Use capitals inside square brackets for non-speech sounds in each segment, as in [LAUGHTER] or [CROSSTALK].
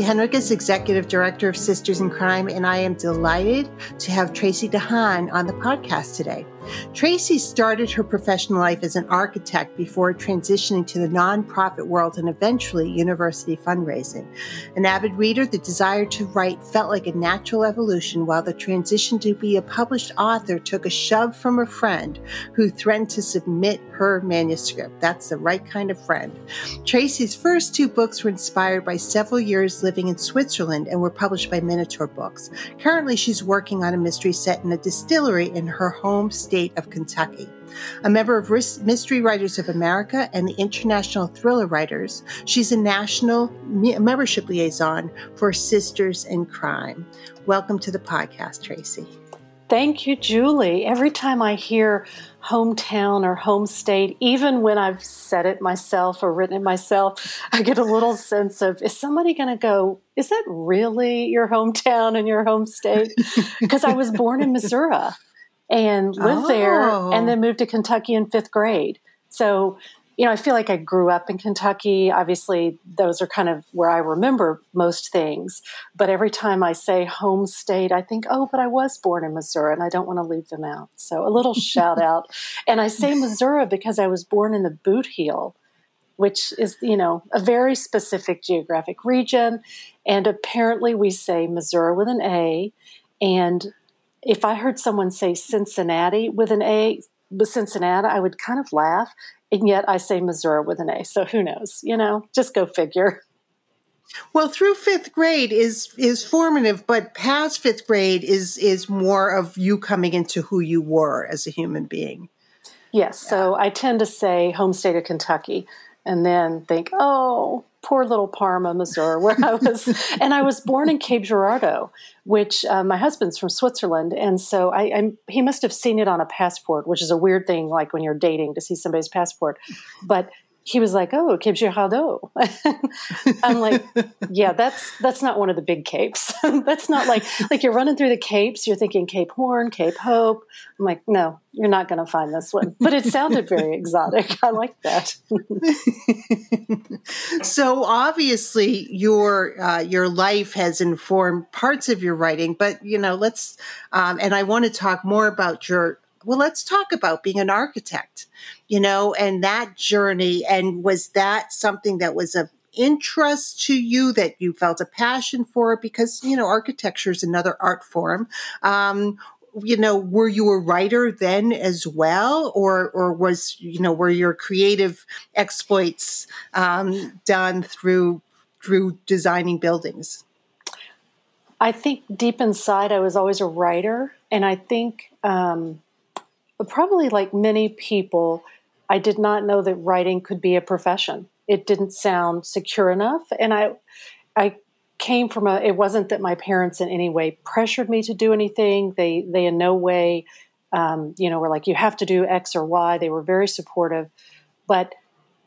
Julie Hennrikus, Executive Director of Sisters in Crime, and I am delighted to have Tracee de Hahn on the podcast today. Tracee started her professional life as an architect before transitioning to the nonprofit world and eventually university fundraising. An avid reader, the desire to write felt like a natural evolution, while the transition to be a published author took a shove from a friend who threatened to submit her manuscript. That's the right kind of friend. Tracee's first two books were inspired by several years living in Switzerland and were published by Minotaur Books. Currently, she's working on a mystery set in a distillery in her home state of Kentucky. A member of Mystery Writers of America and the International Thriller Writers, she's a national membership liaison for Sisters in Crime. Welcome to the podcast, Tracee. Thank you, Julie. Every time I hear hometown or home state, even when I've said it myself or written it myself, I get a little sense of is somebody going to go, is that really your hometown and your home state? Because I was born in Missouri and lived oh. there and then oh. moved to Kentucky in fifth grade. So, you know, I feel like I grew up in Kentucky. Obviously, those are kind of where I remember most things. But every time I say home state, I think, oh, but I was born in Missouri and I don't want to leave them out. So, a little [LAUGHS] shout out. And I say Missouri because I was born in the Boot Heel, which is, you know, a very specific geographic region. And apparently, we say Missouri with an A. And if I heard someone say Cincinnati with an A, with Cincinnati, I would kind of laugh. And yet I say Missouri with an A. So who knows? You know, just go figure. Well, through fifth grade is is formative, but past fifth grade is is more of you coming into who you were as a human being. Yes. Yeah. So I tend to say home state of Kentucky and then think, oh, poor little Parma, Missouri, where I was. [LAUGHS] and I was born in Cape Girardeau, which uh, my husband's from Switzerland. And so I, I, he must have seen it on a passport, which is a weird thing, like when you're dating to see somebody's passport. But he was like, "Oh, Cape Girardeau." [LAUGHS] I'm like, "Yeah, that's that's not one of the big capes. [LAUGHS] that's not like like you're running through the capes. You're thinking Cape Horn, Cape Hope. I'm like, no, you're not going to find this one. But it sounded very exotic. [LAUGHS] I like that. so obviously, your uh, your life has informed parts of your writing, but you know, let's um, and I want to talk more about your well, let's talk about being an architect, you know, and that journey. And was that something that was of interest to you that you felt a passion for? Because, you know, architecture is another art form. Um, you know, were you a writer then as well, or or was you know were your creative exploits um, done through through designing buildings? I think deep inside, I was always a writer, and I think um, but probably like many people, I did not know that writing could be a profession. It didn't sound secure enough. And I, I came from a, it wasn't that my parents in any way pressured me to do anything. They, they in no way, um, you know, were like, you have to do X or Y. They were very supportive. But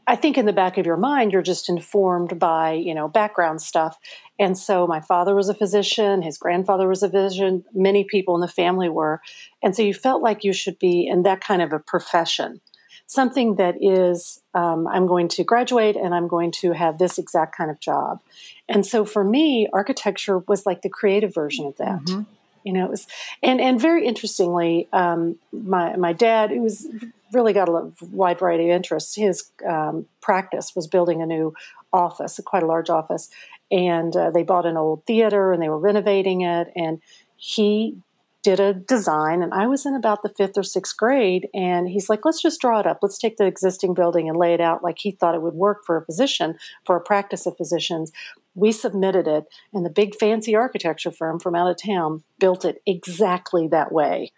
I think in the back of your mind, you're just informed by, you know, background stuff. And so my father was a physician, his grandfather was a physician, many people in the family were. And so you felt like you should be in that kind of a profession, something that is, um, I'm going to graduate and I'm going to have this exact kind of job. And so for me, architecture was like the creative version of that. Mm-hmm. You know, it was, and and very interestingly, um, my my dad, who was really got a wide variety of interests. His um, practice was building a new office, quite a large office, and uh, they bought an old theater and they were renovating it. And he did a design, and I was in about the fifth or sixth grade, and he's like, "Let's just draw it up. Let's take the existing building and lay it out like he thought it would work for a physician, for a practice of physicians." We submitted it, and the big fancy architecture firm from out of town built it exactly that way,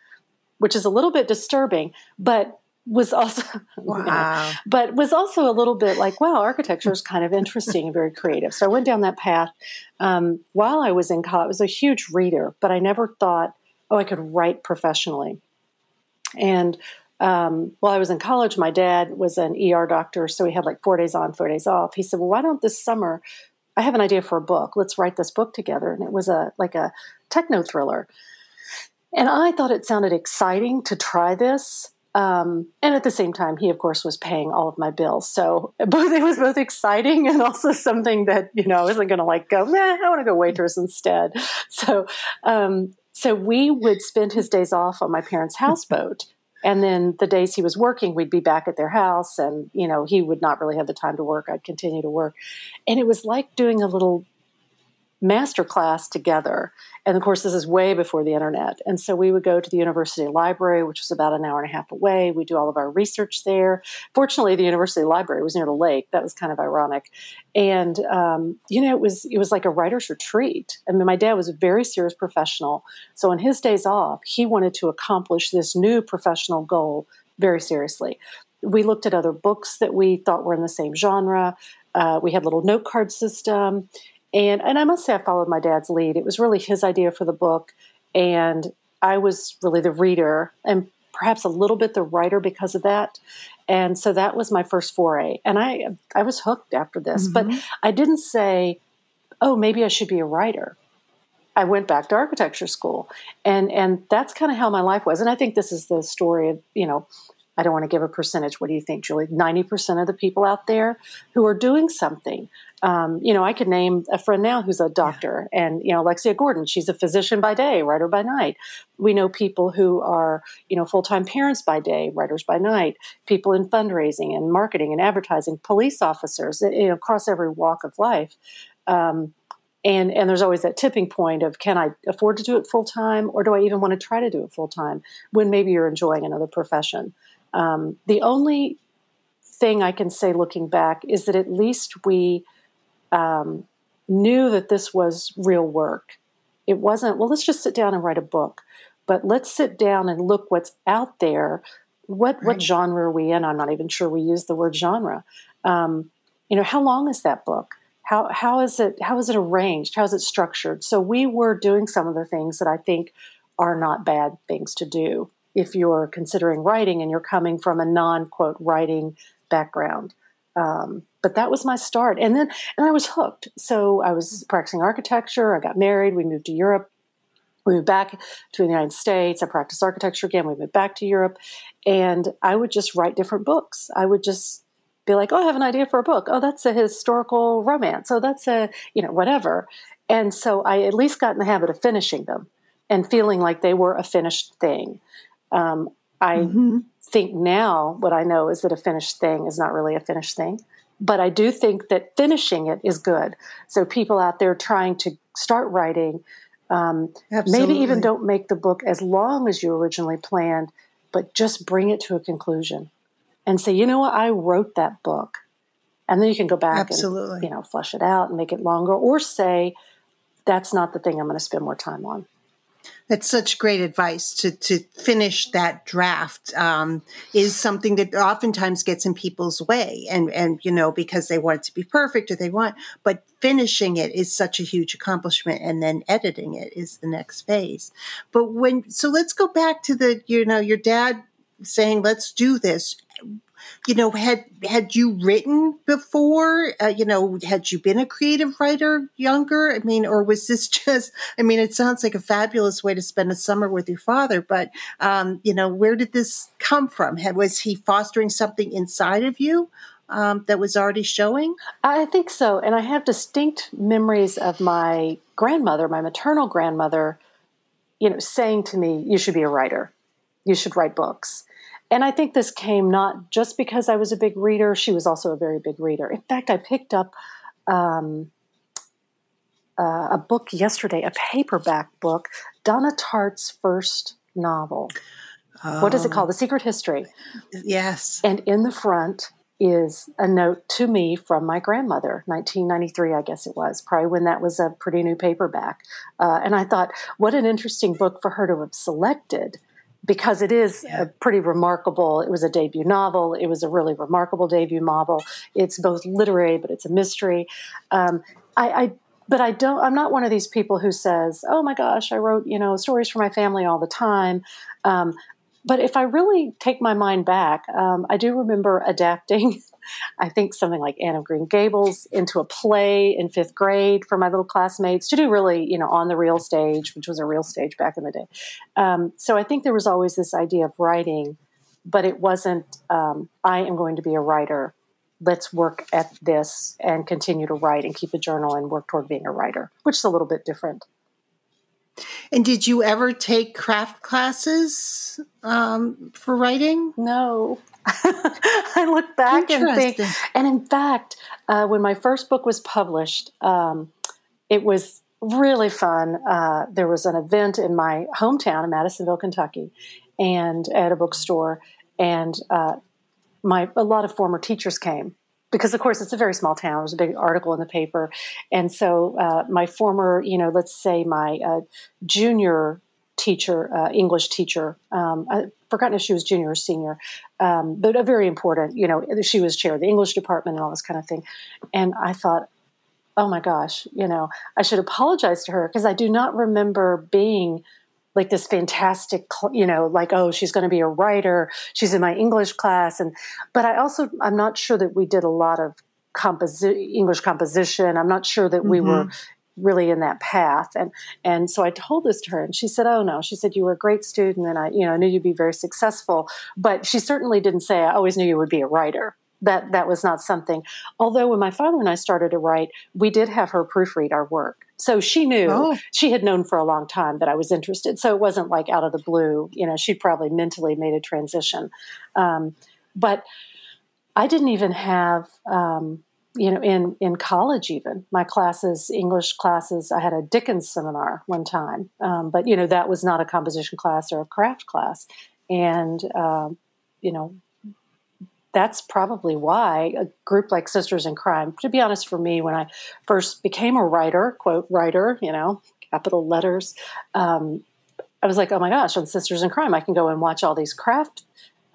which is a little bit disturbing, but was also [LAUGHS] wow. You know, but was also a little bit like wow architecture is kind of interesting and very creative. So i went down that path um, while i was in college. I was a huge reader but i never thought oh i could write professionally. And um, while i was in college my dad was an er doctor so he had like four days on four days off. He said well why don't this summer i have an idea for a book. Let's write this book together. And it was a like a techno thriller. And i thought it sounded exciting to try this um, and at the same time, he of course was paying all of my bills. So [LAUGHS] both it was both exciting and also something that you know I wasn't going to like go. Nah, I want to go waitress instead. [LAUGHS] So um, so we would spend his days off on my parents' houseboat. And then the days he was working, we'd be back at their house, and you know he would not really have the time to work. I'd continue to work, and it was like doing a little master class together. And of course, this is way before the internet. And so we would go to the university library, which was about an hour and a half away. We do all of our research there. Fortunately, the university library was near the lake. That was kind of ironic. And um, you know, it was it was like a writer's retreat. I mean, my dad was a very serious professional. So on his days off, he wanted to accomplish this new professional goal very seriously. We looked at other books that we thought were in the same genre. Uh, we had a little note card system and and I must say I followed my dad's lead. It was really his idea for the book, and I was really the reader and perhaps a little bit the writer because of that. And so that was my first foray, and I I was hooked after this. Mm-hmm. But I didn't say, "Oh, maybe I should be a writer." I went back to architecture school, and and that's kind of how my life was. And I think this is the story of you know I don't want to give a percentage. What do you think, Julie? 90% of the people out there who are doing something. Um, you know, I could name a friend now who's a doctor, and, you know, Alexia Gordon, she's a physician by day, writer by night. We know people who are, you know, full time parents by day, writers by night, people in fundraising and marketing and advertising, police officers, you know, across every walk of life. Um, and and there's always that tipping point of can I afford to do it full time or do I even want to try to do it full time when maybe you're enjoying another profession. Um, the only thing I can say looking back is that at least we um, knew that this was real work. It wasn't, well, let's just sit down and write a book, but let's sit down and look what's out there. What, right. what genre are we in? I'm not even sure we use the word genre. Um, you know, how long is that book? How, how is it how is it arranged? How is it structured? So we were doing some of the things that I think are not bad things to do if you're considering writing and you're coming from a non quote writing background. Um, but that was my start, and then and I was hooked. So I was practicing architecture. I got married. We moved to Europe. We moved back to the United States. I practiced architecture again. We moved back to Europe, and I would just write different books. I would just be like, "Oh, I have an idea for a book. Oh, that's a historical romance. Oh, that's a you know whatever." And so I at least got in the habit of finishing them and feeling like they were a finished thing. Um, I mm-hmm. think now what I know is that a finished thing is not really a finished thing. But I do think that finishing it is good. So people out there trying to start writing, um, maybe even don't make the book as long as you originally planned, but just bring it to a conclusion and say, you know what, I wrote that book. And then you can go back Absolutely. and you know flush it out and make it longer, or say that's not the thing I'm going to spend more time on. That's such great advice to to finish that draft um, is something that oftentimes gets in people's way, and and you know because they want it to be perfect or they want, but finishing it is such a huge accomplishment, and then editing it is the next phase. But when so let's go back to the you know your dad saying let's do this you know, had had you written before? Uh, you know, had you been a creative writer younger? I mean, or was this [LAUGHS] just? I mean, it sounds like a fabulous way to spend a summer with your father, but um, you know, where did this come from? Had, was he fostering something inside of you? Um, that was already showing? I think so. And I have distinct memories of my grandmother, my maternal grandmother, you know, saying to me, You should be a writer. You should write books. And I think this came not just because I was a big reader, she was also a very big reader. In fact, I picked up um, uh, a book yesterday, a paperback book, Donna Tartt's first novel. Oh. What is it called? The Secret History. Yes. And in the front is a note to me from my grandmother, 1993, I guess it was, probably when that was a pretty new paperback. Uh, and I thought, what an interesting book for her to have selected because it is yeah. a pretty remarkable it was a debut novel it was a really remarkable debut novel. It's both literary but it's a mystery. Um, I, I, but i don't i'm not one of these people who says oh my gosh i wrote you know stories for my family all the time. Um, but if i really take my mind back um, i do remember adapting [LAUGHS] I think something like Anne of Green Gables into a play in fifth grade for my little classmates to do really, you know, on the real stage, which was a real stage back in the day. Um, so I think there was always this idea of writing, but it wasn't, um, I am going to be a writer. Let's work at this and continue to write and keep a journal and work toward being a writer, which is a little bit different. And did you ever take craft classes um, for writing? No. [LAUGHS] I look back and think, and in fact, uh, when my first book was published, um, it was really fun. Uh, there was an event in my hometown in Madisonville, Kentucky, and at a bookstore, and uh, my a lot of former teachers came because of course it's a very small town. There's a big article in the paper, and so uh, my former, you know, let's say my uh, junior teacher, uh, English teacher. Um, I've forgotten if she was junior or senior, um, but a very important, you know, she was chair of the English department and all this kind of thing. And I thought, oh my gosh, you know, I should apologize to her because I do not remember being like this fantastic, you know, like, oh, she's going to be a writer. She's in my English class. And, but I also, I'm not sure that we did a lot of composi- English composition. I'm not sure that mm-hmm. we were mm-hmm really in that path and and so i told this to her and she said oh no she said you were a great student and i you know i knew you'd be very successful but she certainly didn't say i always knew you would be a writer that that was not something although when my father and i started to write we did have her proofread our work so she knew oh. she had known for a long time that i was interested. So it wasn't like out of the blue you know she probably mentally made a transition. Um, but i didn't even have um, you know, in in college, even my classes, English classes, I had a Dickens seminar one time, um, but you know that was not a composition class or a craft class, and um, you know that's probably why a group like Sisters in Crime. To be honest, for me, when I first became a writer, quote writer, you know, capital letters, um, I was like, oh my gosh, on Sisters in Crime, I can go and watch all these craft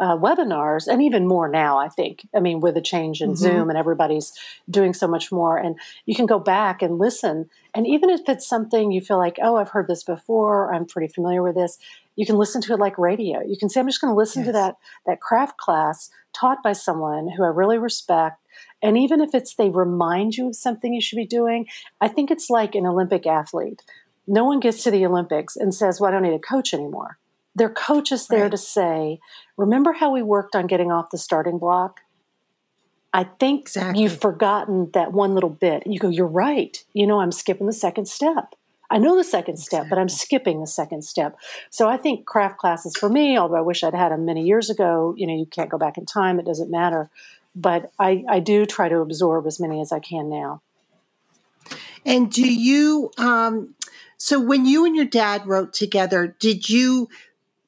uh, webinars and even more now i think i mean with the change in mm-hmm. zoom and everybody's doing so much more and you can go back and listen and even if it's something you feel like oh i've heard this before i'm pretty familiar with this you can listen to it like radio you can say i'm just going to listen yes. to that that craft class taught by someone who i really respect and even if it's they remind you of something you should be doing i think it's like an olympic athlete no one gets to the olympics and says well i don't need a coach anymore their coach is there right. to say, remember how we worked on getting off the starting block? I think exactly. you've forgotten that one little bit. And you go, you're right. You know, I'm skipping the second step. I know the second exactly. step, but I'm skipping the second step. So I think craft classes for me, although I wish I'd had them many years ago, you know, you can't go back in time, it doesn't matter. But I, I do try to absorb as many as I can now. And do you, um, so when you and your dad wrote together, did you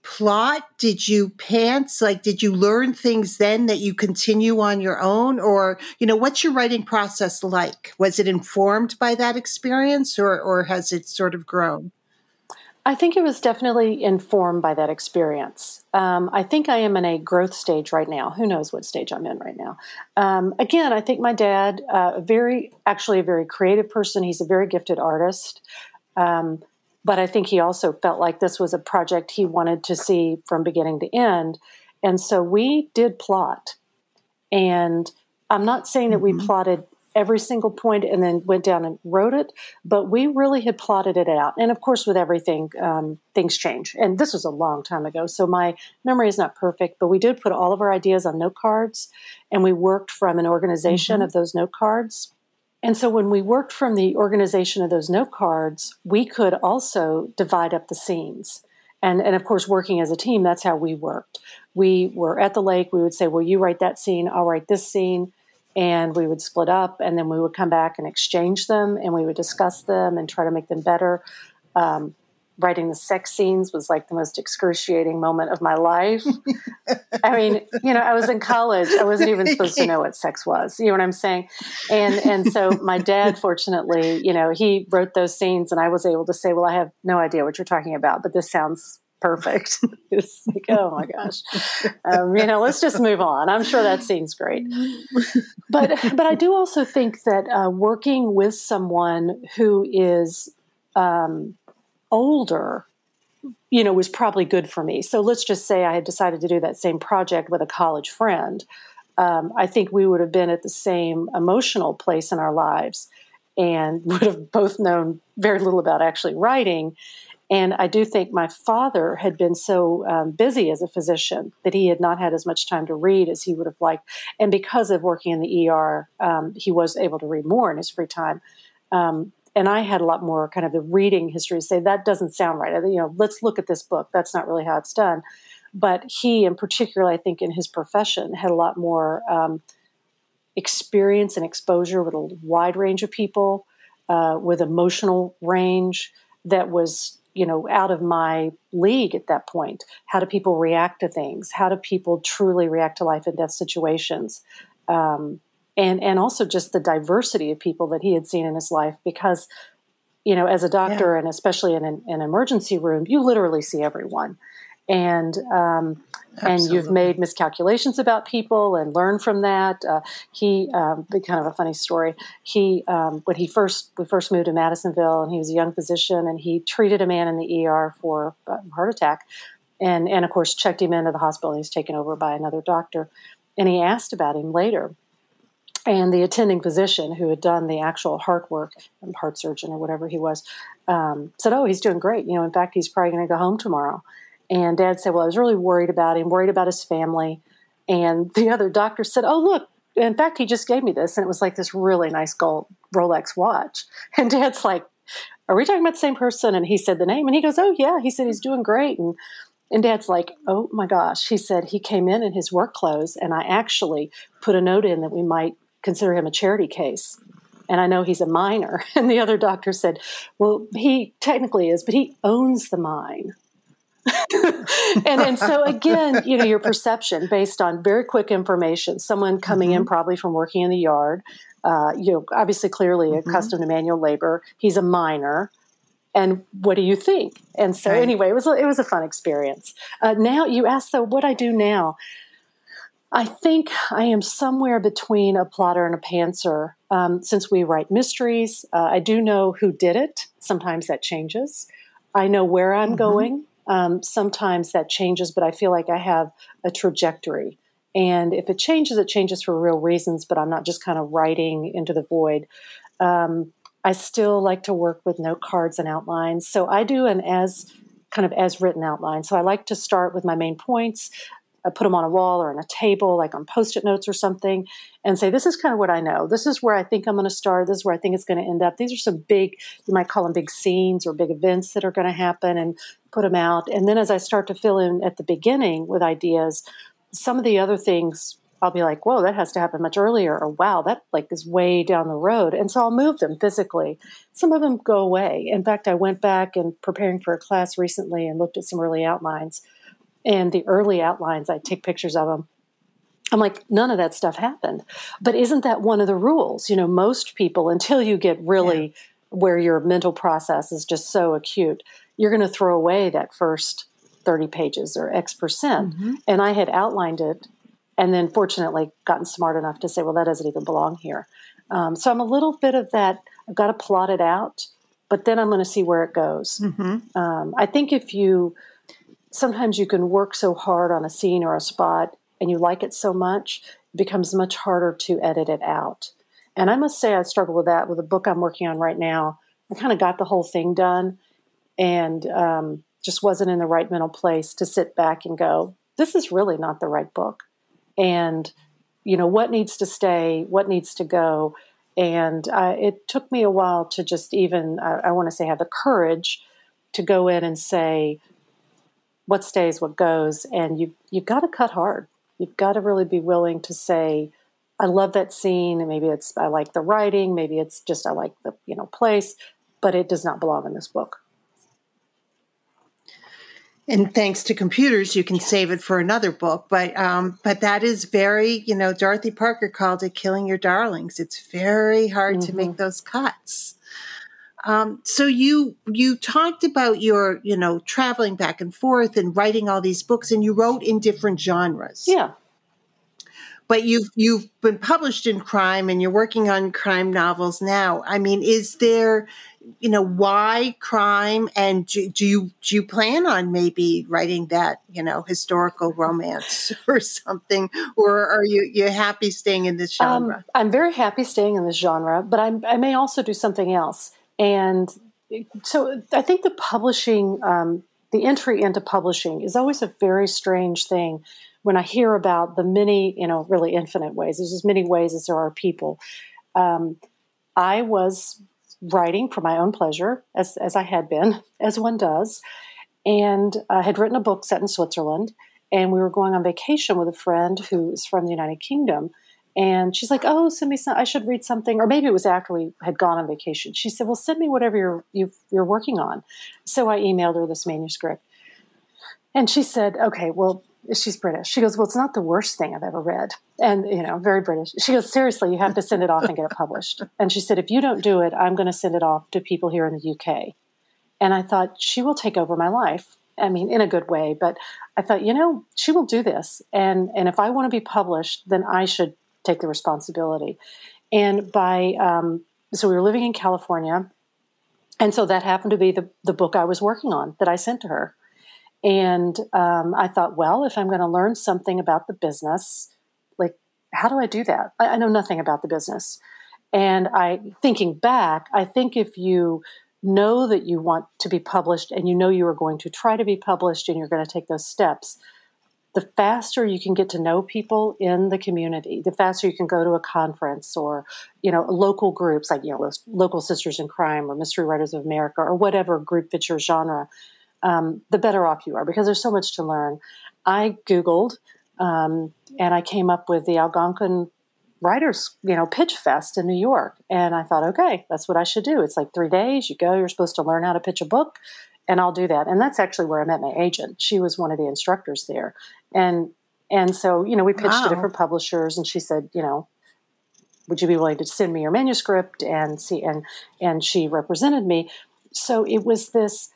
plot? Did you pants? Like, did you learn things then that you continue on your own? Or, you know, what's your writing process like? Was it informed by that experience or, or has it sort of grown? I think it was definitely informed by that experience. Um, I think I am in a growth stage right now. Who knows what stage I'm in right now? Um, again, I think my dad, uh, very actually a very creative person. He's a very gifted artist. Um, but I think he also felt like this was a project he wanted to see from beginning to end. And so we did plot. And I'm not saying that we mm-hmm. plotted every single point and then went down and wrote it, but we really had plotted it out. And of course, with everything, um, things change. And this was a long time ago, so my memory is not perfect, but we did put all of our ideas on note cards and we worked from an organization mm-hmm. of those note cards. And so when we worked from the organization of those note cards, we could also divide up the scenes. And, and of course, working as a team, that's how we worked. We were at the lake, we would say, Well, you write that scene, I'll write this scene. And we would split up, and then we would come back and exchange them, and we would discuss them and try to make them better. Um, writing the sex scenes was like the most excruciating moment of my life. [LAUGHS] I mean, you know, I was in college. I wasn't even supposed to know what sex was. You know what I'm saying? And and so my dad, fortunately, you know, he wrote those scenes, and I was able to say, "Well, I have no idea what you're talking about, but this sounds perfect. [LAUGHS] it's like, oh my gosh, um, you know, let's just move on. I'm sure that scene's great, but but I do also think that uh, working with someone who is um, older you know was probably good for me so let's just say i had decided to do that same project with a college friend um, i think we would have been at the same emotional place in our lives and [LAUGHS] would have both known very little about actually writing and I do think my father had been so um, busy as a physician that he had not had as much time to read as he would have liked. And because of working in the ER, um, he was able to read more in his free time. Um, and I had a lot more kind of the reading history to say that doesn't sound right. You know, let's look at this book. That's not really how it's done. But he, in particular, I think in his profession, had a lot more um, experience and exposure with a wide range of people, uh, with emotional range that was you know out of my league at that point how do people react to things how do people truly react to life and death situations um, and and also just the diversity of people that he had seen in his life because you know as a doctor yeah. and especially in an, an, emergency room you literally see everyone and um, and you've made miscalculations about people and learn from that. Uh, he, um, kind of a funny story. He, um, when he first we first moved to Madisonville, and he was a young physician, and he treated a man in the ER for a heart attack, and and of course checked him into the hospital. He's taken over by another doctor, and he asked about him later. And the attending physician who had done the actual heart work, and heart surgeon or whatever he was, um, said, "Oh, he's doing great. You know, in fact, he's probably going to go home tomorrow." And dad said, Well, I was really worried about him, worried about his family. And [LAUGHS] the other doctor said, Oh, look, in fact, he just gave me this. And it was like this really nice gold Rolex watch. [LAUGHS] And dad's like, Are we talking about the same person? And he said the name. And he goes, Oh, yeah. He said, He's doing great. And and dad's like, Oh my gosh. He said he came in in his work clothes. And I actually put a note in that we might consider him a charity case and I know he's a miner. [LAUGHS] And the other doctor said, Well, he technically is, but he owns the mine. [LAUGHS] and and so again, you know, your perception based on very quick information, someone coming mm-hmm. in probably from working in the yard, uh, you know, obviously clearly mm-hmm. accustomed to manual labor. He's a miner. And what do you think? And so, right. anyway, it was a, it was a fun experience. Uh, now you ask, though, what I do now. I think I am somewhere between a plotter and a pantser. Um, since we write mysteries, uh, I do know who did it. Sometimes that changes. I know where I'm mm-hmm. going. Um, sometimes that changes, but I feel like I have a trajectory. And if it changes, it changes for real reasons, but I'm not just kind of writing into the void. Um, I still like to work with note cards and outlines. So I do an as kind of as written outline. So I like to start with my main points. I put them on a wall or on a table, like on post it notes or something, and say, This is kind of what I know. This is where I think I'm going to start. This is where I think it's going to end up. These are some big, you might call them big scenes or big events that are going to happen, and put them out. And then as I start to fill in at the beginning with ideas, some of the other things I'll be like, whoa, that has to happen much earlier, or wow, that like is way down the road. And so I'll move them physically. Some of them go away. In fact, I went back and preparing for a class recently and looked at some early outlines and the early outlines, I take pictures of them. I'm like, none of that stuff happened. But isn't that one of the rules? You know, most people, [LAUGHS] until you get really yeah. where your mental process is just so acute, you're going to throw away that first 30 pages or X percent. Mm-hmm. And I had outlined it and then fortunately gotten smart enough to say, well, that doesn't even belong here. Um, so I'm a little bit of that. I've got to plot it out, but then I'm going to see where it goes. Mm-hmm. Um, I think if you sometimes you can work so hard on a scene or a spot and you like it so much, it becomes much harder to edit it out. And I must say, I struggle with that with a book I'm working on right now. I kind of got the whole thing done and um, just wasn't in the right mental place to sit back and go, this is really not the right book. And, you know, what needs to stay, what needs to go. And uh, it took me a while to just even, I, I want to say, have the courage to go in and say, what stays, what goes, and you you've got to cut hard. You've got to really be willing to say, I love that scene, and maybe it's I like the writing, maybe it's just I like the you know place, but it does not belong in this book. And thanks to computers, you can save it for another book. But um, but that is very, you know, Dorothy Parker called it "killing your darlings." It's very hard mm-hmm. to make mm-hmm. those cuts. Um, so you you talked about your you know traveling back and forth and writing all these books, and you wrote in different genres. Yeah. But you've you've been published in crime, and you're working on crime novels now. I mean, is there you know why crime and do, do, you do you plan on maybe writing that you know historical romance [LAUGHS] or something or are you you happy staying in this um, genre um, i'm very happy staying in this genre but I'm, i may also do something else and so i think the publishing um, the entry into publishing is always a very strange thing when i hear about the many you know really infinite ways there's as many ways as there are people um, i was writing for my own pleasure, as, as I had been, [LAUGHS] as one does, and I had written a book set in Switzerland. And we were going on vacation with a friend who is from the United Kingdom. And she's like, "Oh, send me some. I should read something." Or maybe it was after we had gone on vacation. She said, "Well, send me whatever you're you are working on." So I emailed her this manuscript, and she said, "Okay, well, she's British. She goes, Well, it's not the worst thing I've ever read. And, you know, very British. She goes, Seriously, you have to send it off and get it published. And she said, If you don't do it, I'm going to send it off to people here in the UK. And I thought, She will take over my life. I mean, in a good way. But I thought, you know, she will do this. And, and if I want to be published, then I should take the responsibility. And by, um, so we were living in California. And so that happened to be the, the book I was working on that I sent to her. And um, I thought, well, if I'm going to learn something about the business, like, how do I do that? I, I know nothing about the business. And I, thinking back, I think if you know that you want to be published and you know you are going to try to be published and you're going to take those steps, the faster you can get to know people in the community, the faster you can go to a conference or, you know, local groups like, you know, local Sisters in Crime or Mystery Writers of America or whatever group fits your genre um, the better off you are because there's so much to learn. I Googled um, and I came up with the Algonkian Writers, you know, Pitch Fest in New York. And I thought, okay, that's what I should do. It's like three days. You go, you're supposed to learn how to pitch a book, and I'll do that. And that's actually where I met my agent. She was one of the instructors there. And and so, you know, we pitched wow. to different publishers and she said, you know, would you be willing to send me your manuscript and see and and she represented me. So it was this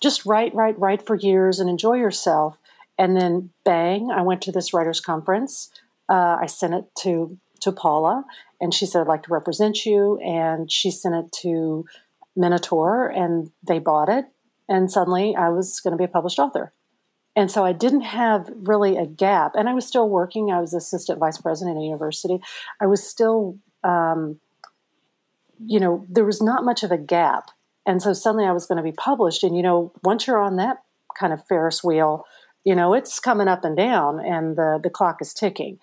just write, write, write for years and enjoy yourself. And then bang, I went to this writers conference. Uh, I sent it to to Paula, and she said, "I'd like to represent you." And she sent it to Minotaur, and they bought it. And suddenly, I was going to be a published author. And so I didn't have really a gap. And I was still working. I was assistant vice president at a university. I was still, um, you know, there was not much of a gap and so suddenly I was going to be published. And, you know, once you're on that kind of Ferris wheel, you know, it's coming up and down and the, the clock is ticking.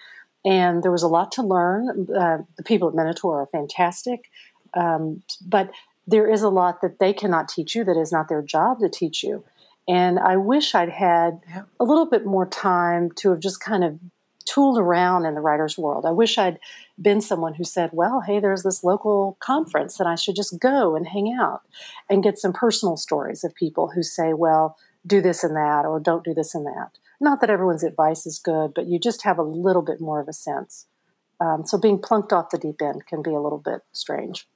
And there was a lot to learn. Uh, the people at Minotaur are fantastic. Um, but there is a lot that they cannot teach you that is not their job to teach you. And I wish I'd had a little bit more time to have just kind of tooled around in the writer's world. I wish I'd been someone who said, well, hey, there's this local conference and I should just go and hang out and get some personal stories of people who say, well, do this and that or don't do this and that. Not that everyone's advice is good, but you just have a little bit more of a sense. Um, so being plunked off the deep end can be a little bit strange.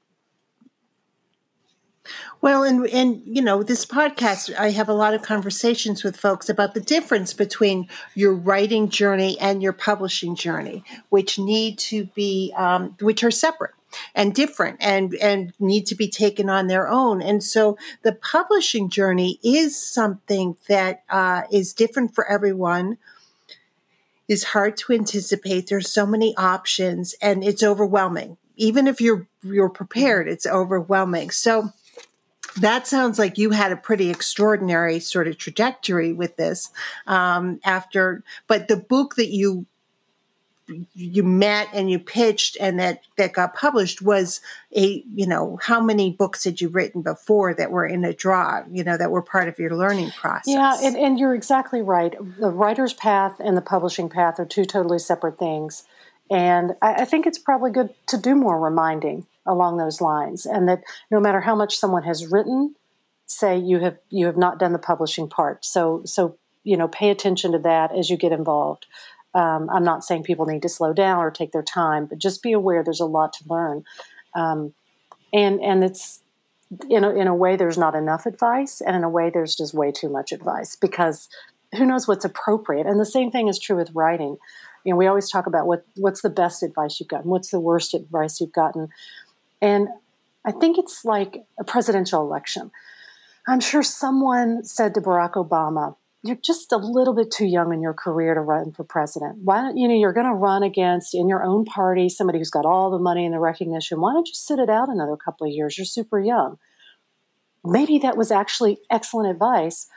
Well, and and you know, this podcast, I have a lot of conversations with folks about the difference between your writing journey and your publishing journey, which need to be, um, which are separate and different and and need to be taken on their own. And so the publishing journey is something that uh, is different for everyone. Is hard to anticipate. There's so many options and it's overwhelming. Even if you're you're prepared it's overwhelming. So that sounds like you had a pretty extraordinary sort of trajectory with this um, after but the book that you you met and you pitched and that that got published was a you know how many books had you written before that were in a draw you know that were part of your learning process? Yeah and, and you're exactly right. The writer's path and the publishing path are two totally separate things. And I, I think it's probably good to do more reminding along those lines and that no matter how much someone has written say you have you have not done the publishing part. So so you know pay attention to that as you get involved. Um, i'm not saying people need to slow down or take their time but just be aware there's a lot to learn. Um, and and it's in a, in a way there's not enough advice and in a way there's just way too much advice because who knows what's appropriate? And the same thing is true with writing. You know we always talk about what what's the best advice you've gotten? What's the worst advice you've gotten and i think it's like a presidential election i'm sure someone said to barack obama you're just a little bit too young in your career to run for president. Why don't you know you're going to run against in your own party somebody who's got all the money and the recognition? Why don't you sit it out another couple of years? You're super young. Maybe that was actually excellent advice,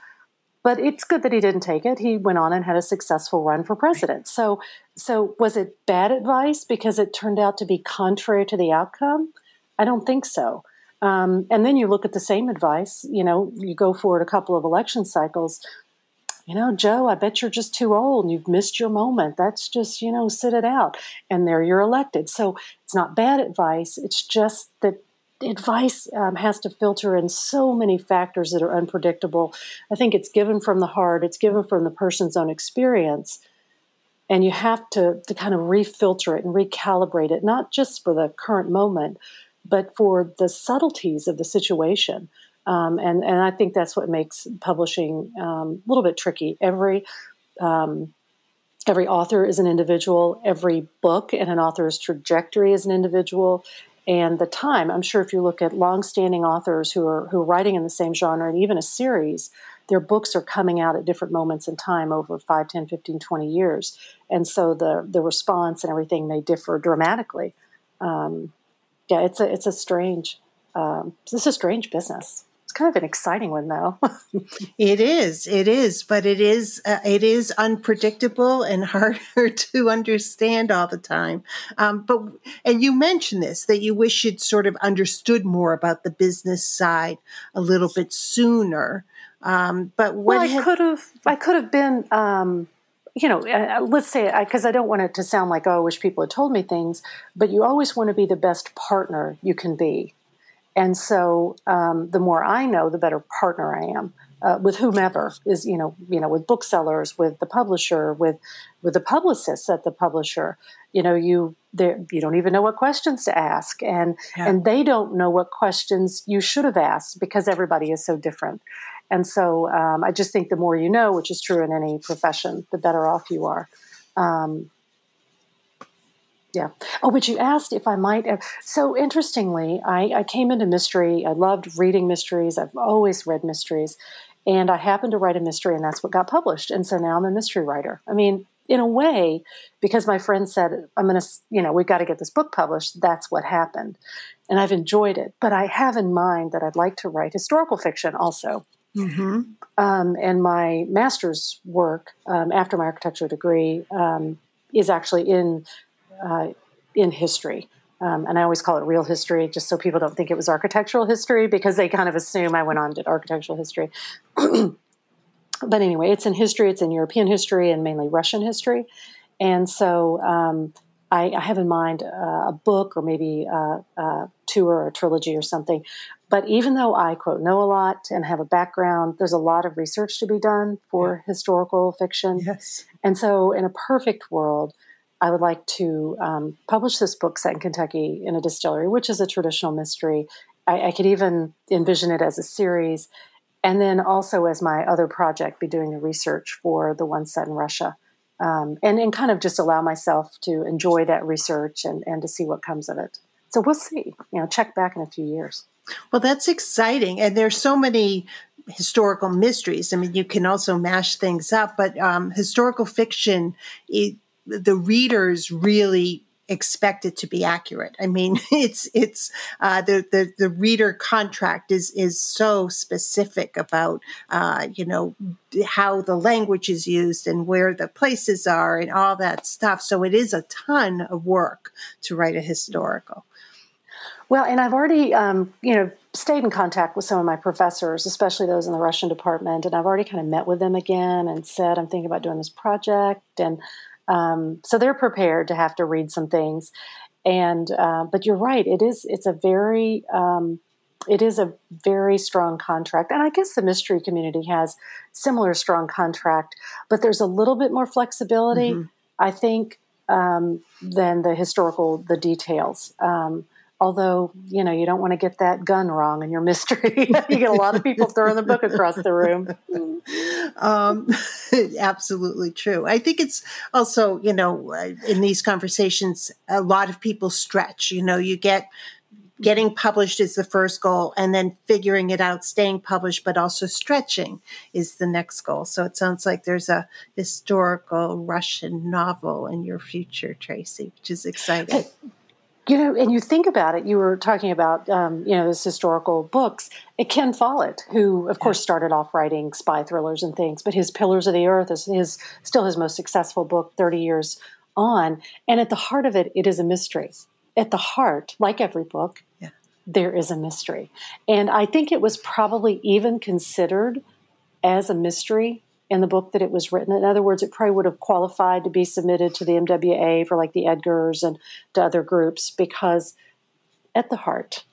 but it's good that he didn't take it. He went on and had a successful run for president. So, so was it bad advice because it turned out to be contrary to the outcome? I don't think so. Um, and then you look at the same advice. You know, you go forward a couple of election cycles you know, Joe, I bet you're just too old and you've missed your moment. That's just, you know, sit it out. And there you're elected. So it's not bad advice. It's just that advice um, has to filter in so many factors that are unpredictable. I think it's given from the heart, it's given from the person's own experience. And you have to, to kind of refilter it and recalibrate it, not just for the current moment, but for the subtleties of the situation. Um, and and I think that's what makes publishing um, a little bit tricky. Every um, every author is an individual. Every book and an author's trajectory is an individual. And the time, I'm sure, if you look at long-standing authors who are who are writing in the same genre and even a series, their books are coming out at different moments in time over 5 10 15 20 years and so the the response and everything may differ dramatically um, yeah it's a it's a strange um, it's a strange business it's kind of an exciting one, though. [LAUGHS] it is, it is, but it is, uh, it is unpredictable and [LAUGHS] harder to understand all the time. Um, but and you mentioned this that you wish you'd sort of understood more about the business side a little bit sooner. Um, but what well, I could have, I could have been. You know, uh, uh let's say, because I, I, don't want it to sound like, oh, I wish people had told me things, but you always want to be the best partner you can be. And so um, the more I know, the better partner I am. Uh, with whomever is you know you know with booksellers with the publisher with with the publicists at the publisher you know you you don't even know what questions to ask and yeah. and they don't know what questions you should have asked because everybody is so different and so um, i just think the more you know which is true in any profession the better off you are um, yeah. Oh, but you asked if I might have. So interestingly, I, I came into mystery. I loved reading mysteries. I've always read mysteries. And I happened to write a mystery, and that's what got published. And so now I'm a mystery writer. I mean, in a way, because my friend said, I'm going to, you know, we've got to get this book published, that's what happened. And I've enjoyed it. But I have in mind that I'd like to write historical fiction also. Mm-hmm. Um, and my master's work um, after my architecture degree um, is actually in uh, in history. Um, and I always call it real history, just so people don't think it was architectural history, because they kind of assume I went on did architectural history. [CLEARS THROAT] but anyway, it's in history. It's in European history and mainly Russian history. And so um, I, I, have in mind uh, a book or maybe a, a tour or a trilogy or something. But even though I quote know a lot and have a background, there's a lot of research to be done for yeah. historical fiction. Yes. And so, in a perfect world, I would like to um, publish this book set in Kentucky in a distillery, which is a traditional mystery. I, I, could even envision it as a series, and then also as my other project, be doing the research for the one set in Russia, um, and and kind of just allow myself to enjoy that research and and to see what comes of it. So we'll see. You know, check back in a few years. Well, that's exciting, and there's so many historical mysteries. I mean, you can also mash things up, but um, historical fiction. It, the readers really expect it to be accurate. I mean, [LAUGHS] it's it's uh, the, the the reader contract is is so specific about uh, you know how the language is used and where the places are and all that stuff. So it is a ton of work to write a historical. Well, and I've already um, you know stayed in contact with some of my professors, especially those in the Russian department, and I've already kind of met with them again and said I'm thinking about doing this project and um, so they're prepared to have to read some things. And uh, but you're right, it is it's a very um, it is a very strong contract, and I guess the mystery community has similar strong contract, but there's a little bit more flexibility, mm-hmm. I think, um, than the historical the details. Um, Although, you know, you don't want to get that gun wrong in your mystery. [LAUGHS] you get a lot of people throwing the book across the room. [LAUGHS] Um, [LAUGHS] absolutely true. I think it's also, you know, in these conversations, a lot of people stretch. You know, you get getting published is the first goal and then figuring it out staying published but also stretching is the next goal so it sounds like there's a historical russian novel in your future tracee which is exciting you know and you think about it you were talking about um, you know this historical books ken follett who of course started off writing spy thrillers and things but his pillars of the earth is his still his most successful book 30 years on and at the heart of it it is a mystery at the heart, like every book, yeah. there is a mystery. And I think it was probably even considered as a mystery in the book that it was written. In other words, it probably would have qualified to be submitted to the MWA for like the Edgars and to other groups because at the heart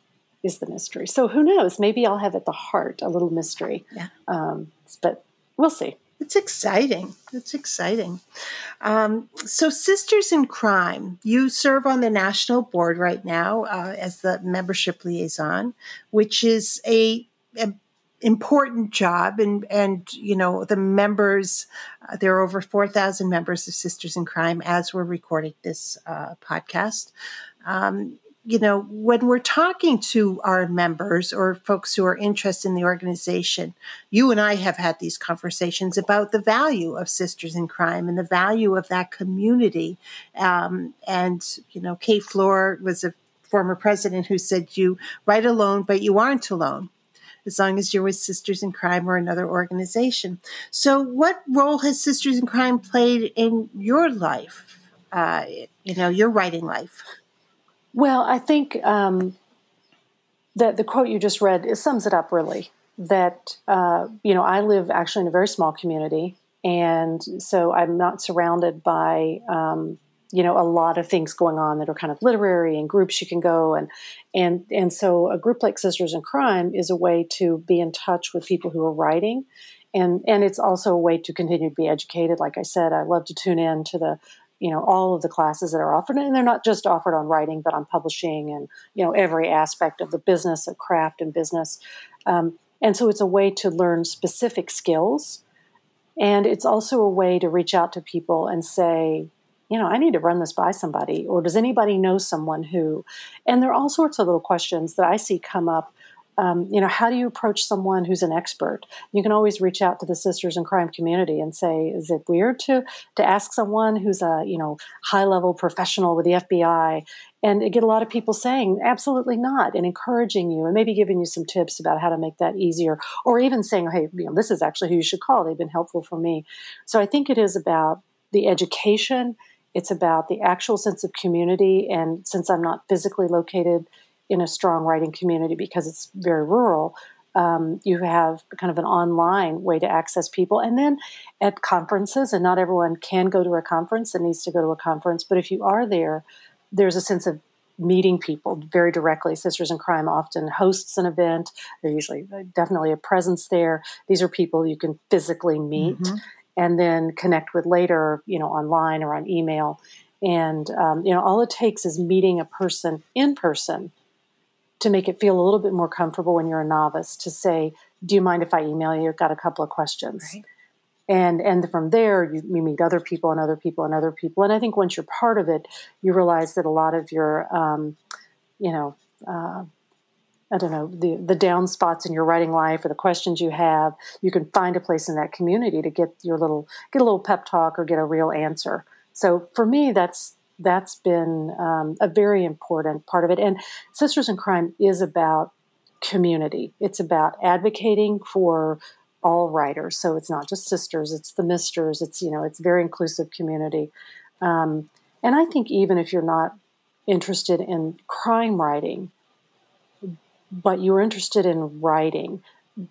is the mystery. So who knows? Maybe I'll have at the heart a little mystery. Yeah. Um, but we'll see. It's exciting. It's exciting. Um, so, Sisters in Crime, you serve on the national board right now uh, as the membership liaison, which is a, a important job and and you know the members uh, there are over 4000 members of sisters in crime as we're recording this uh, podcast um, you know, when we're talking to our members or folks who are interested in the organization, you and I have had these conversations about the value of Sisters in Crime and the value of that community. Um, and, you know, Kate Flora was a former president who said, You write alone, but you aren't alone as long as you're with Sisters in Crime or another organization. So, what role has Sisters in Crime played in your life? Uh, you know, your writing life. Well, I think um, that the quote you just read sums it up really. That uh, you know, I live actually in a very small community, and so I'm not surrounded by um, you know a lot of things going on that are kind of literary and groups you can go and and and so a group like Sisters in Crime is a way to be in touch with people who are writing. And and it's also a way to continue to be educated. Like i said i love to tune in to the you know all of the classes that are offered. And they're not just offered on writing but on publishing and you know every aspect of the business of craft and business. Um, and so it's a way to learn specific skills. And it's also a way to reach out to people and say you know i need to run this by somebody or does anybody know someone who and there are all sorts of little questions that i see come up um, you know, how do you approach someone who's an expert? You can always reach out to the Sisters in Crime community and say, is it weird to to ask someone who's a you know high level professional with the FBI? And get a lot of people saying, absolutely not, and encouraging you, and maybe giving you some tips about how to make that easier, or even saying, hey, you know, this is actually who you should call. They've been helpful for me. So I think it is about the education. It's about the actual sense of community. And since I'm not physically located in a strong writing community because it's very rural. Um, you have kind of an online way to access people. And then at conferences, and not everyone can go to a conference and needs to go to a conference, but if you are there, there's a sense of meeting people very directly. Sisters in Crime often hosts an event. They're usually uh, definitely a presence there. These are people you can physically meet mm-hmm. And then connect with later, you know, online or on email. And um, you know, all it takes is meeting a person in person to make it feel a little bit more comfortable when you're a novice to say, "Do you mind if I email you? I've got a couple of questions." Right. And and from there, you, you, meet other people and other people and other people. And I think once you're part of it, you realize that a lot of your, um, you know, uh, I don't know, the the down spots in your writing life or the questions you have, you can find a place in that community to get your little get a little pep talk or get a real answer. So for me, that's that's been um, a very important part of it. And Sisters in Crime is about community. It's about advocating for all writers. So it's not just sisters; it's the misters. It's you know, it's very inclusive community. Um, and I think even if you're not interested in crime writing, but you're interested in writing,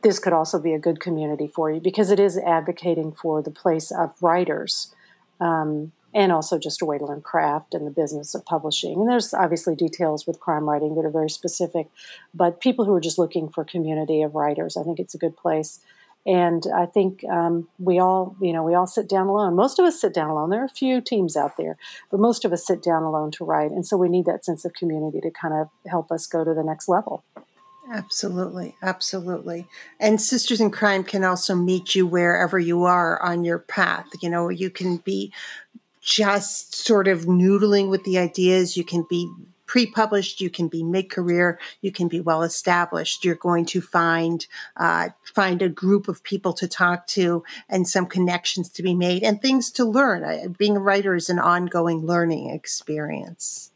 this could also be a good community for you because it is advocating for the place of writers. Um, and also just a way to learn craft and the business of publishing. And there's obviously details with crime writing that are very specific, but people who are just looking for community of writers, I think it's a good place. And I think um, we all, you know, we all sit down alone. Most of us sit down alone. There are a few teams out there, but most of us sit down alone to write. And so we need that sense of community to kind of help us go to the next level. Absolutely, absolutely. And Sisters in Crime can also meet you wherever you are on your path. You know, you can be just sort of noodling with the ideas, you can be pre-published you can be mid-career you can be well established you're going to find uh, find a group of people to talk to and some connections to be made and things to learn being a writer is an ongoing learning experience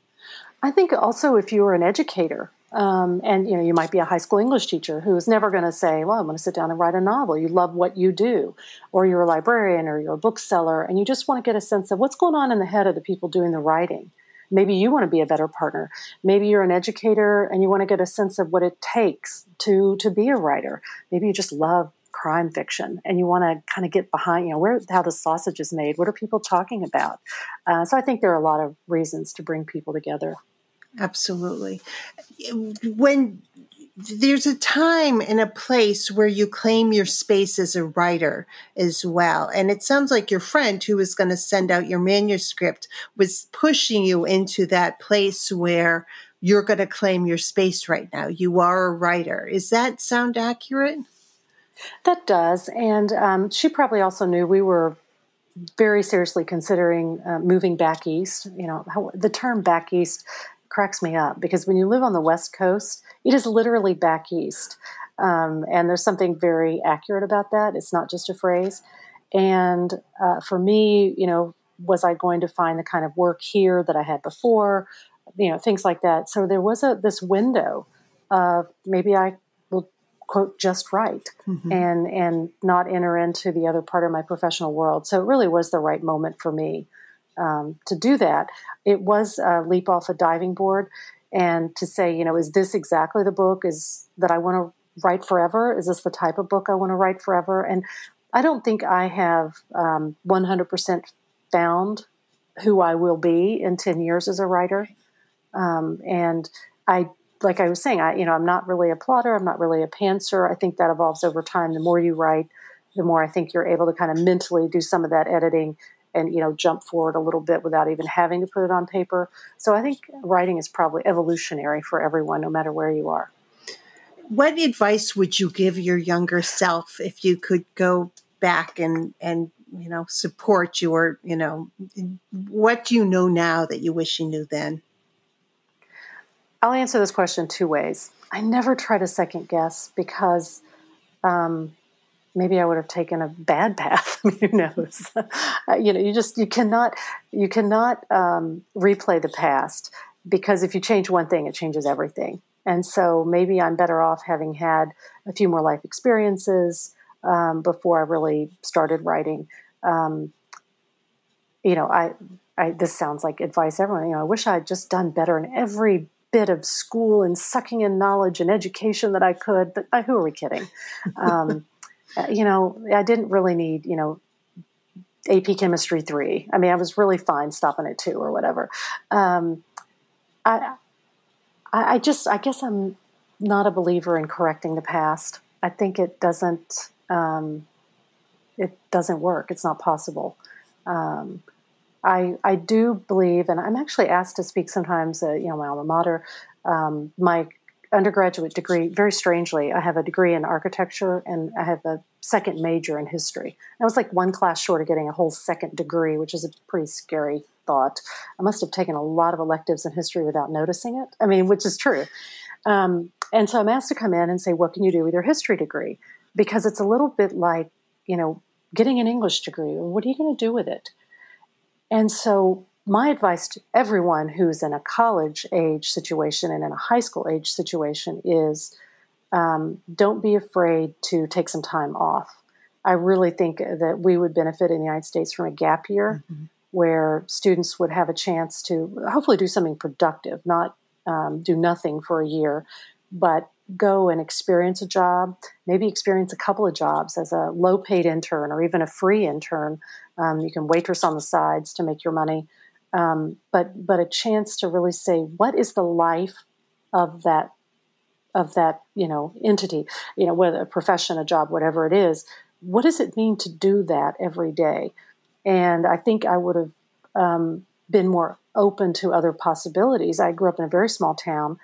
i think also if you're an educator um, and you know you might be a high school english teacher who is never going to say well i'm going to sit down and write a novel. You love what you do. Or you're a librarian or you're a bookseller and you just want to get a sense of what's going on in the head of the people doing the writing. Maybe you want to be a better partner. Maybe you're an educator and you want to get a sense of what it takes to to be a writer. Maybe you just love crime fiction and you want to kind of get behind you know where how the sausage is made. What are people talking about? Uh, so i think there are a lot of reasons to bring people together absolutely when there's a time and a place where you claim your space as a writer as well. And it sounds like your friend who was going to send out your manuscript was pushing you into that place where you're going to claim your space right now. You are a writer. Is that sound accurate? That does. And um, she probably also knew we were very seriously considering uh, moving back east. You know, how, the term back east cracks me up because when you live on the West Coast, it is literally back east. Um, and there's something very accurate about that. It's not just a phrase. And uh, for me, you know, was I going to find the kind of work here that I had before? You know, things like that. So there was a this window of maybe I will quote just right mm-hmm. and and not enter into the other part of my professional world. So it really was the right moment for me um, to do that. It was a leap off a diving board, and to say, you know, is this exactly the book is that I want to write forever? Is this the type of book I want to write forever? And I don't think I have um, 100% found who I will be in 10 years as a writer. Um, and I, like I was saying, I, you know, I'm not really a plotter. I'm not really a pantser. I think that evolves over time. The more you write, the more I think you're able to kind of mentally do some of that editing and you know jump forward a little bit without even having to put it on paper. So I think writing is probably evolutionary for everyone, no matter where you are. What advice would you give your younger self if you could go back and and you know support your you know what do you know now that you wish you knew then? I'll answer this question two ways. I never try to second guess because um, maybe I would have taken a bad path. [LAUGHS] Who knows? Uh, you know, you just you cannot you cannot um, replay the past because if you change one thing, it changes everything. And so maybe I'm better off having had a few more life experiences um, before I really started writing. Um, you know, I, I this sounds like advice everyone. You know, I wish I had just done better in every bit of school and sucking in knowledge and education that I could. But uh, who are we kidding? [LAUGHS] Um, you know, I didn't really need, you know, AP Chemistry 3. I mean, I was really fine stopping at 2 or whatever. Um, I, I just, I guess I'm not a believer in correcting the past. I think it doesn't, um, it doesn't work. It's not possible. Um, I, I do believe, and I'm actually asked to speak sometimes at you know my alma mater. Um, my undergraduate degree, very strangely, I have a degree in architecture and I have a second major in history. I was like one class short of getting a whole second degree, which is a pretty scary thought. I must have taken a lot of electives in history without noticing it. I mean, which is true. Um, and so I'm asked to come in and say, what can you do with your history degree? Because it's a little bit like, you know, getting an English degree. What are you going to do with it? And so my advice to everyone who's in a college age situation and in a high school age situation is um, don't be afraid to take some time off. I really think that we would benefit in the United States from a gap year mm-hmm. where students would have a chance to hopefully do something productive, not um, do nothing for a year, but go and experience a job, maybe experience a couple of jobs as a low paid intern or even a free intern. Um, you can waitress on the sides to make your money um, but but a chance to really say what is the life of that of that you know entity? You know whether a profession a job whatever it is what does it mean to do that every day? And i think i would have um, been more open to other possibilities. I grew up in a very small town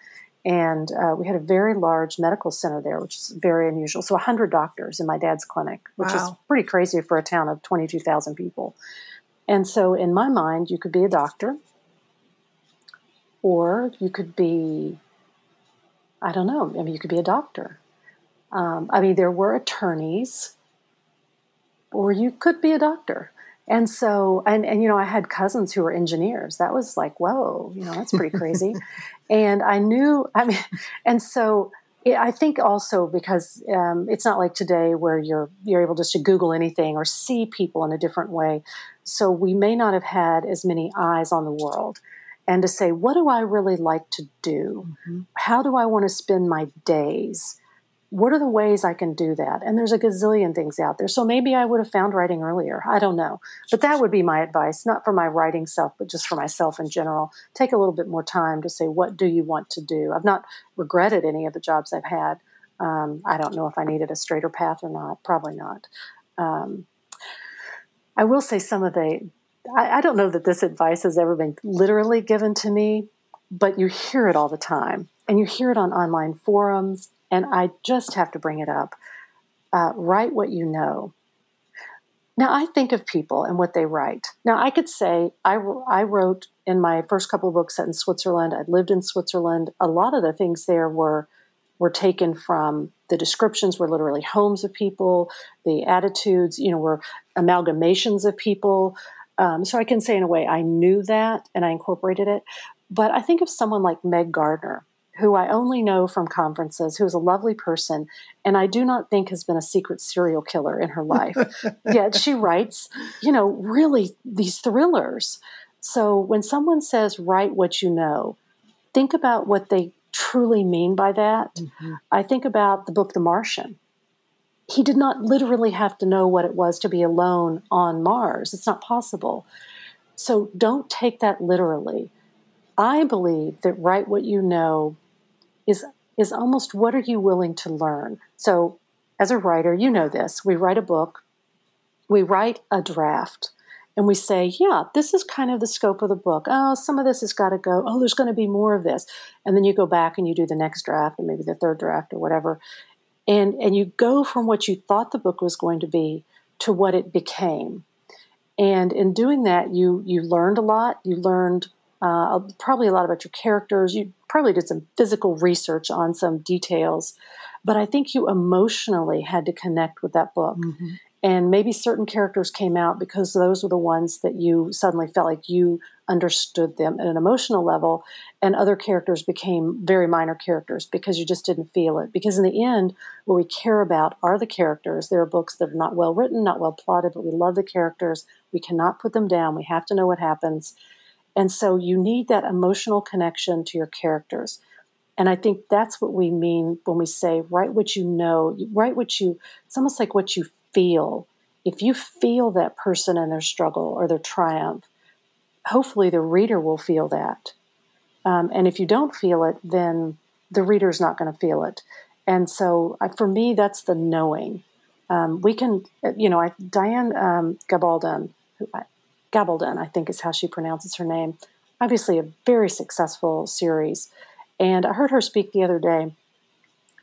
and uh, we had a very large medical center there which is very unusual. So 100 doctors in my dad's clinic which wow. is pretty crazy for a town of 22000 people and so in my mind you could be a doctor or you could be I don't know. I mean, you could be a doctor. Um, I mean, there were attorneys, or you could be a doctor. And so, and, and, you know, I had cousins who were engineers. That was like, whoa, you know, that's pretty crazy. [LAUGHS] and I knew, I mean, and so I think also because um, it's not like today where you're, you're able just to Google anything or see people in a different way. So we may not have had as many eyes on the world and to say, what do I really like to do? Mm-hmm. How do I want to spend my days? What are the ways I can do that? And there's a gazillion things out there. So maybe I would have found writing earlier. I don't know. But that would be my advice, not for my writing self, but just for myself in general. Take a little bit more time to say, what do you want to do? I've not regretted any of the jobs I've had. Um, I don't know if I needed a straighter path or not. Probably not. Um, I will say some of the I, I don't know that this advice has ever been literally given to me, but you hear it all the time. And you hear it on online forums, and I just have to bring it up. Uh, write what you know. Now, I think of people and what they write. Now, I could say I, I wrote in my first couple of books set in Switzerland. I lived in Switzerland. A lot of the things there were were taken from the descriptions were literally homes of people. The attitudes, you know, were amalgamations of people. Um, so I can say in a way I knew that and I incorporated it. But I think of someone like Meg Gardiner, who I only know from conferences, who is a lovely person, and I do not think has been a secret serial killer in her life. [LAUGHS] Yet she writes, you know, really these thrillers. So when someone says, write what you know, think about what they truly mean by that. Mm-hmm. I think about the book The Martian he did not literally have to know what it was to be alone on Mars. It's not possible. So don't take that literally. I believe that write what you know is is almost what are you willing to learn. So as a writer, you know this. We write a book, we write a draft, and we say, yeah, this is kind of the scope of the book. Oh, some of this has got to go. Oh, there's going to be more of this. And then you go back and you do the next draft and maybe the third draft or whatever and and you go from what you thought the book was going to be to what it became and in doing that you you learned a lot you learned uh, probably a lot about your characters you probably did some physical research on some details but i think you emotionally had to connect with that book mm-hmm. and maybe certain characters came out because those were the ones that you suddenly felt like you understood them at an emotional level, and other characters became very minor characters because you just didn't feel it. Because in the end, what we care about are the characters. There are books that are not well written, not well plotted, but we love the characters. We cannot put them down. We have to know what happens. And so you need that emotional connection to your characters. And I think that's what we mean when we say write what you know, write what you, it's almost like what you feel. If you feel that person and their struggle or their triumph, hopefully the reader will feel that. Um, and if you don't feel it, then the reader's not going to feel it. And so uh, for me, that's the knowing. Um, we can, uh, you know, I, Diane um, Gabaldon, who, Gabaldon, I think is how she pronounces her name. Obviously, a very successful series. And I heard her speak the other day.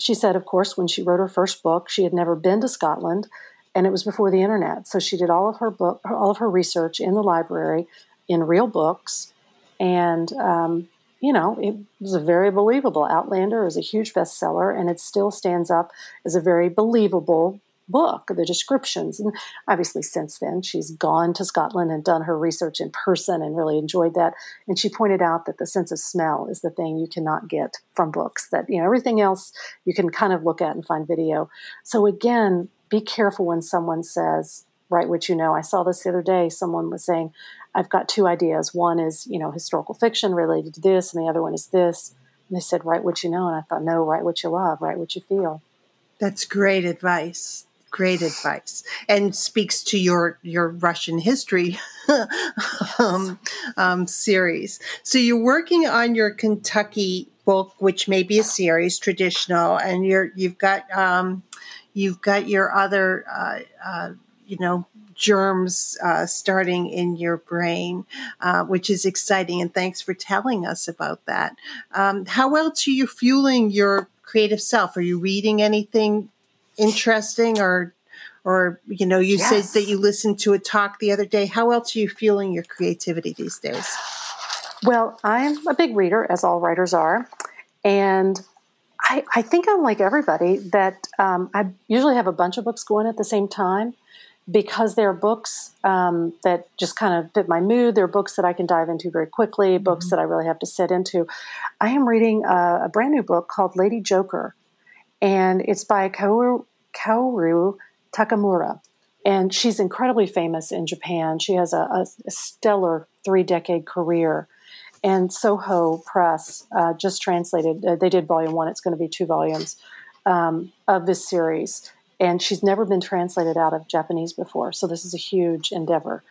She said, of course, when she wrote her first book, she had never been to Scotland, and it was before the internet. So she did all of her book, all of her research in the library, in real books. And, um, you know, it was a very believable. Outlander is a huge bestseller, and it still stands up as a very believable book, the descriptions. And obviously, since then, she's gone to Scotland and done her research in person and really enjoyed that. And she pointed out that the sense of smell is the thing you cannot get from books, that, you know, everything else you can kind of look at and find video. So, again, be careful when someone says, write what you know. I saw this the other day. Someone was saying, I've got two ideas. One is, you know, historical fiction related to this, and the other one is this. And they said, write what you know. And I thought, no, write what you love, write what you feel. That's great advice. Great advice, and speaks to your your Russian history [LAUGHS] um, um, series. So you're working on your Kentucky book, which may be a series, traditional, and you're you've got um, you've got your other uh, uh, you know germs uh, starting in your brain, uh, which is exciting. And thanks for telling us about that. Um, how else are you fueling your creative self? Are you reading anything interesting or? Or you know, you yes. said that you listened to a talk the other day. How else are you fueling your creativity these days? Well, I'm a big reader, as all writers are, and I, I think I'm like everybody that um, I usually have a bunch of books going at the same time because they're books um, that just kind of fit my mood. They're books that I can dive into very quickly, mm-hmm. books that I really have to sit into. I am reading a, a, brand new book called Lady Joker, and it's by Kaoru, Takamura. And she's incredibly famous in Japan. She has a, a stellar three decade career. And Soho Press uh, just translated, uh, they did volume one, it's going to be two volumes um, of this series and she's never been translated out of Japanese before. So this is a huge endeavor,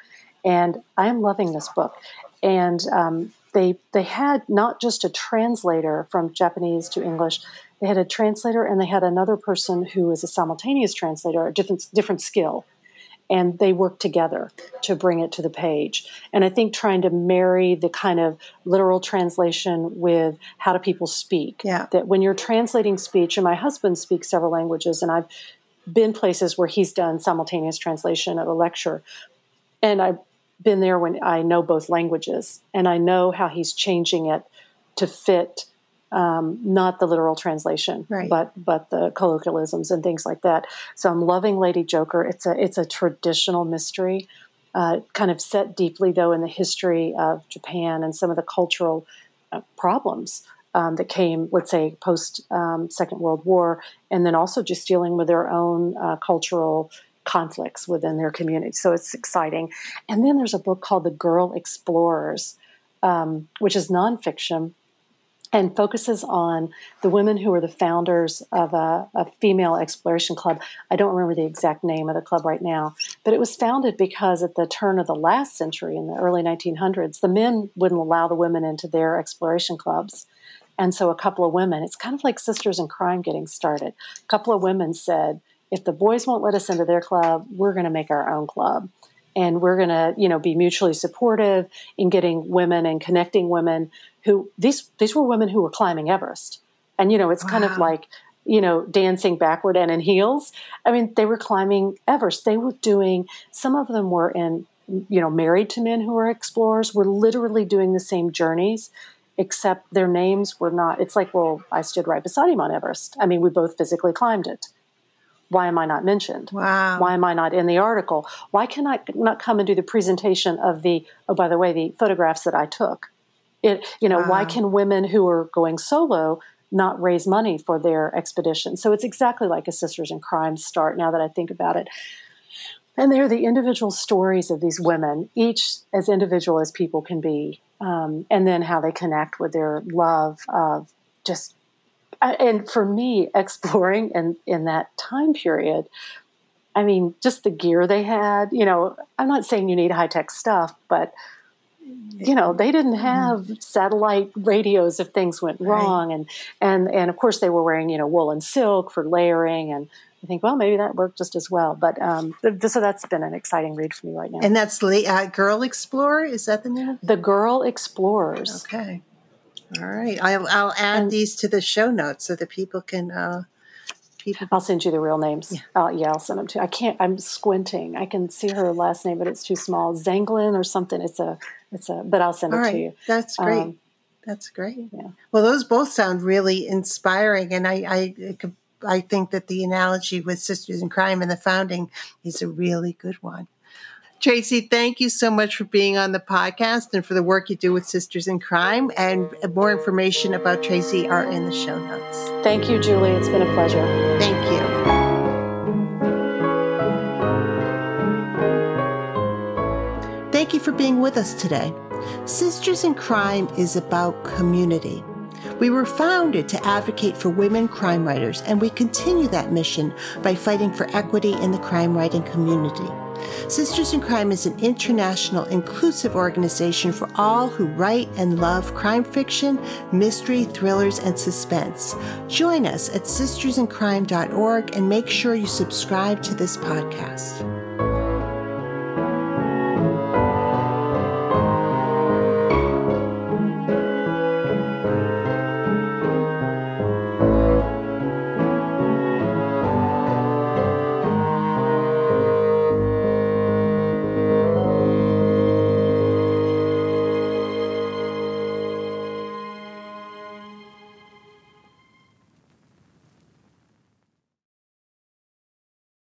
and I am loving this book. And um, they they had not just a translator from Japanese to English; they had a translator, and they had another person who was a simultaneous translator, a different different skill. And they worked together to bring it to the page. And I think trying to marry the kind of literal translation with how do people speak. Yeah. That when you're translating speech, and my husband speaks several languages, and I've been places where he's done simultaneous translation of a lecture. And I've been there when I know both languages and I know how he's changing it to fit um, not the literal translation, right. but but the colloquialisms and things like that. So I'm loving Lady Joker. It's a it's a traditional mystery, uh, kind of set deeply though in the history of Japan and some of the cultural uh, problems um, that came, let's say, post um, Second World War, and then also just dealing with their own uh, cultural conflicts within their community. So it's exciting. And then there's a book called The Girl Explorers, um, which is nonfiction and focuses on the women who were the founders of a, a, female exploration club. I don't remember the exact name of the club right now, but it was founded because at the turn of the last century, in the early 1900s, the men wouldn't allow the women into their exploration clubs. And so a couple of women, it's kind of like Sisters in Crime getting started. A couple of women said, if the boys won't let us into their club, we're going to make our own club. And we're going to, you know, be mutually supportive in getting women and connecting women who these these were women who were climbing Everest. And you know, it's wow. kind of like you know, dancing backward and in heels. I mean, they were climbing Everest. They were doing, some of them were in, you know, married to men who were explorers, were literally doing the same journeys except their names were not. It's like, well, I stood right beside him on Everest. I mean, we both physically climbed it. Why am I not mentioned? Wow. Why am I not in the article? Why can I not come and do the presentation of the, oh, by the way, the photographs that I took? It, you know, wow. why can women who are going solo not raise money for their expedition? So it's exactly like a Sisters in Crime start now that I think about it. And they're the individual stories of these women, each as individual as people can be, um, and then how they connect with their love of just and for me [LAUGHS] exploring in in that time period i mean just the gear they had you know i'm not saying you need high-tech stuff but you know they didn't mm-hmm. have satellite radios if things went wrong right. and and and of course they were wearing you know wool and silk for layering and I think, well, maybe that worked just as well. But um, so that's been an exciting read for me right now. And that's uh, Girl Explorer. Is that the name? The Girl Explorers. Okay. All right. I'll, I'll add and, these to the show notes so that people can. Uh, people. I'll send you the real names. Yeah. Uh, yeah, I'll send them to. You. I can't. I'm squinting. I can see her last name, but it's too small. Zanglin or something. It's a. It's a. But I'll send All it right. to you. That's great. Um, that's great. Yeah. Well, those both sound really inspiring, and I, I I think that the analogy with Sisters in Crime and the founding is a really good one. Tracee, thank you so much for being on the podcast and for the work you do with Sisters in Crime. And more information about Tracee are in the show notes. Thank you, Julie. It's been a pleasure. Thank you. Thank you for being with us today. Sisters in Crime is about community. We were founded to advocate for women crime writers, and we continue that mission by fighting for equity in the crime writing community. Sisters in Crime is an international, inclusive organization for all who write and love crime fiction, mystery, thrillers, and suspense. Join us at sistersincrime.org and make sure you subscribe to this podcast.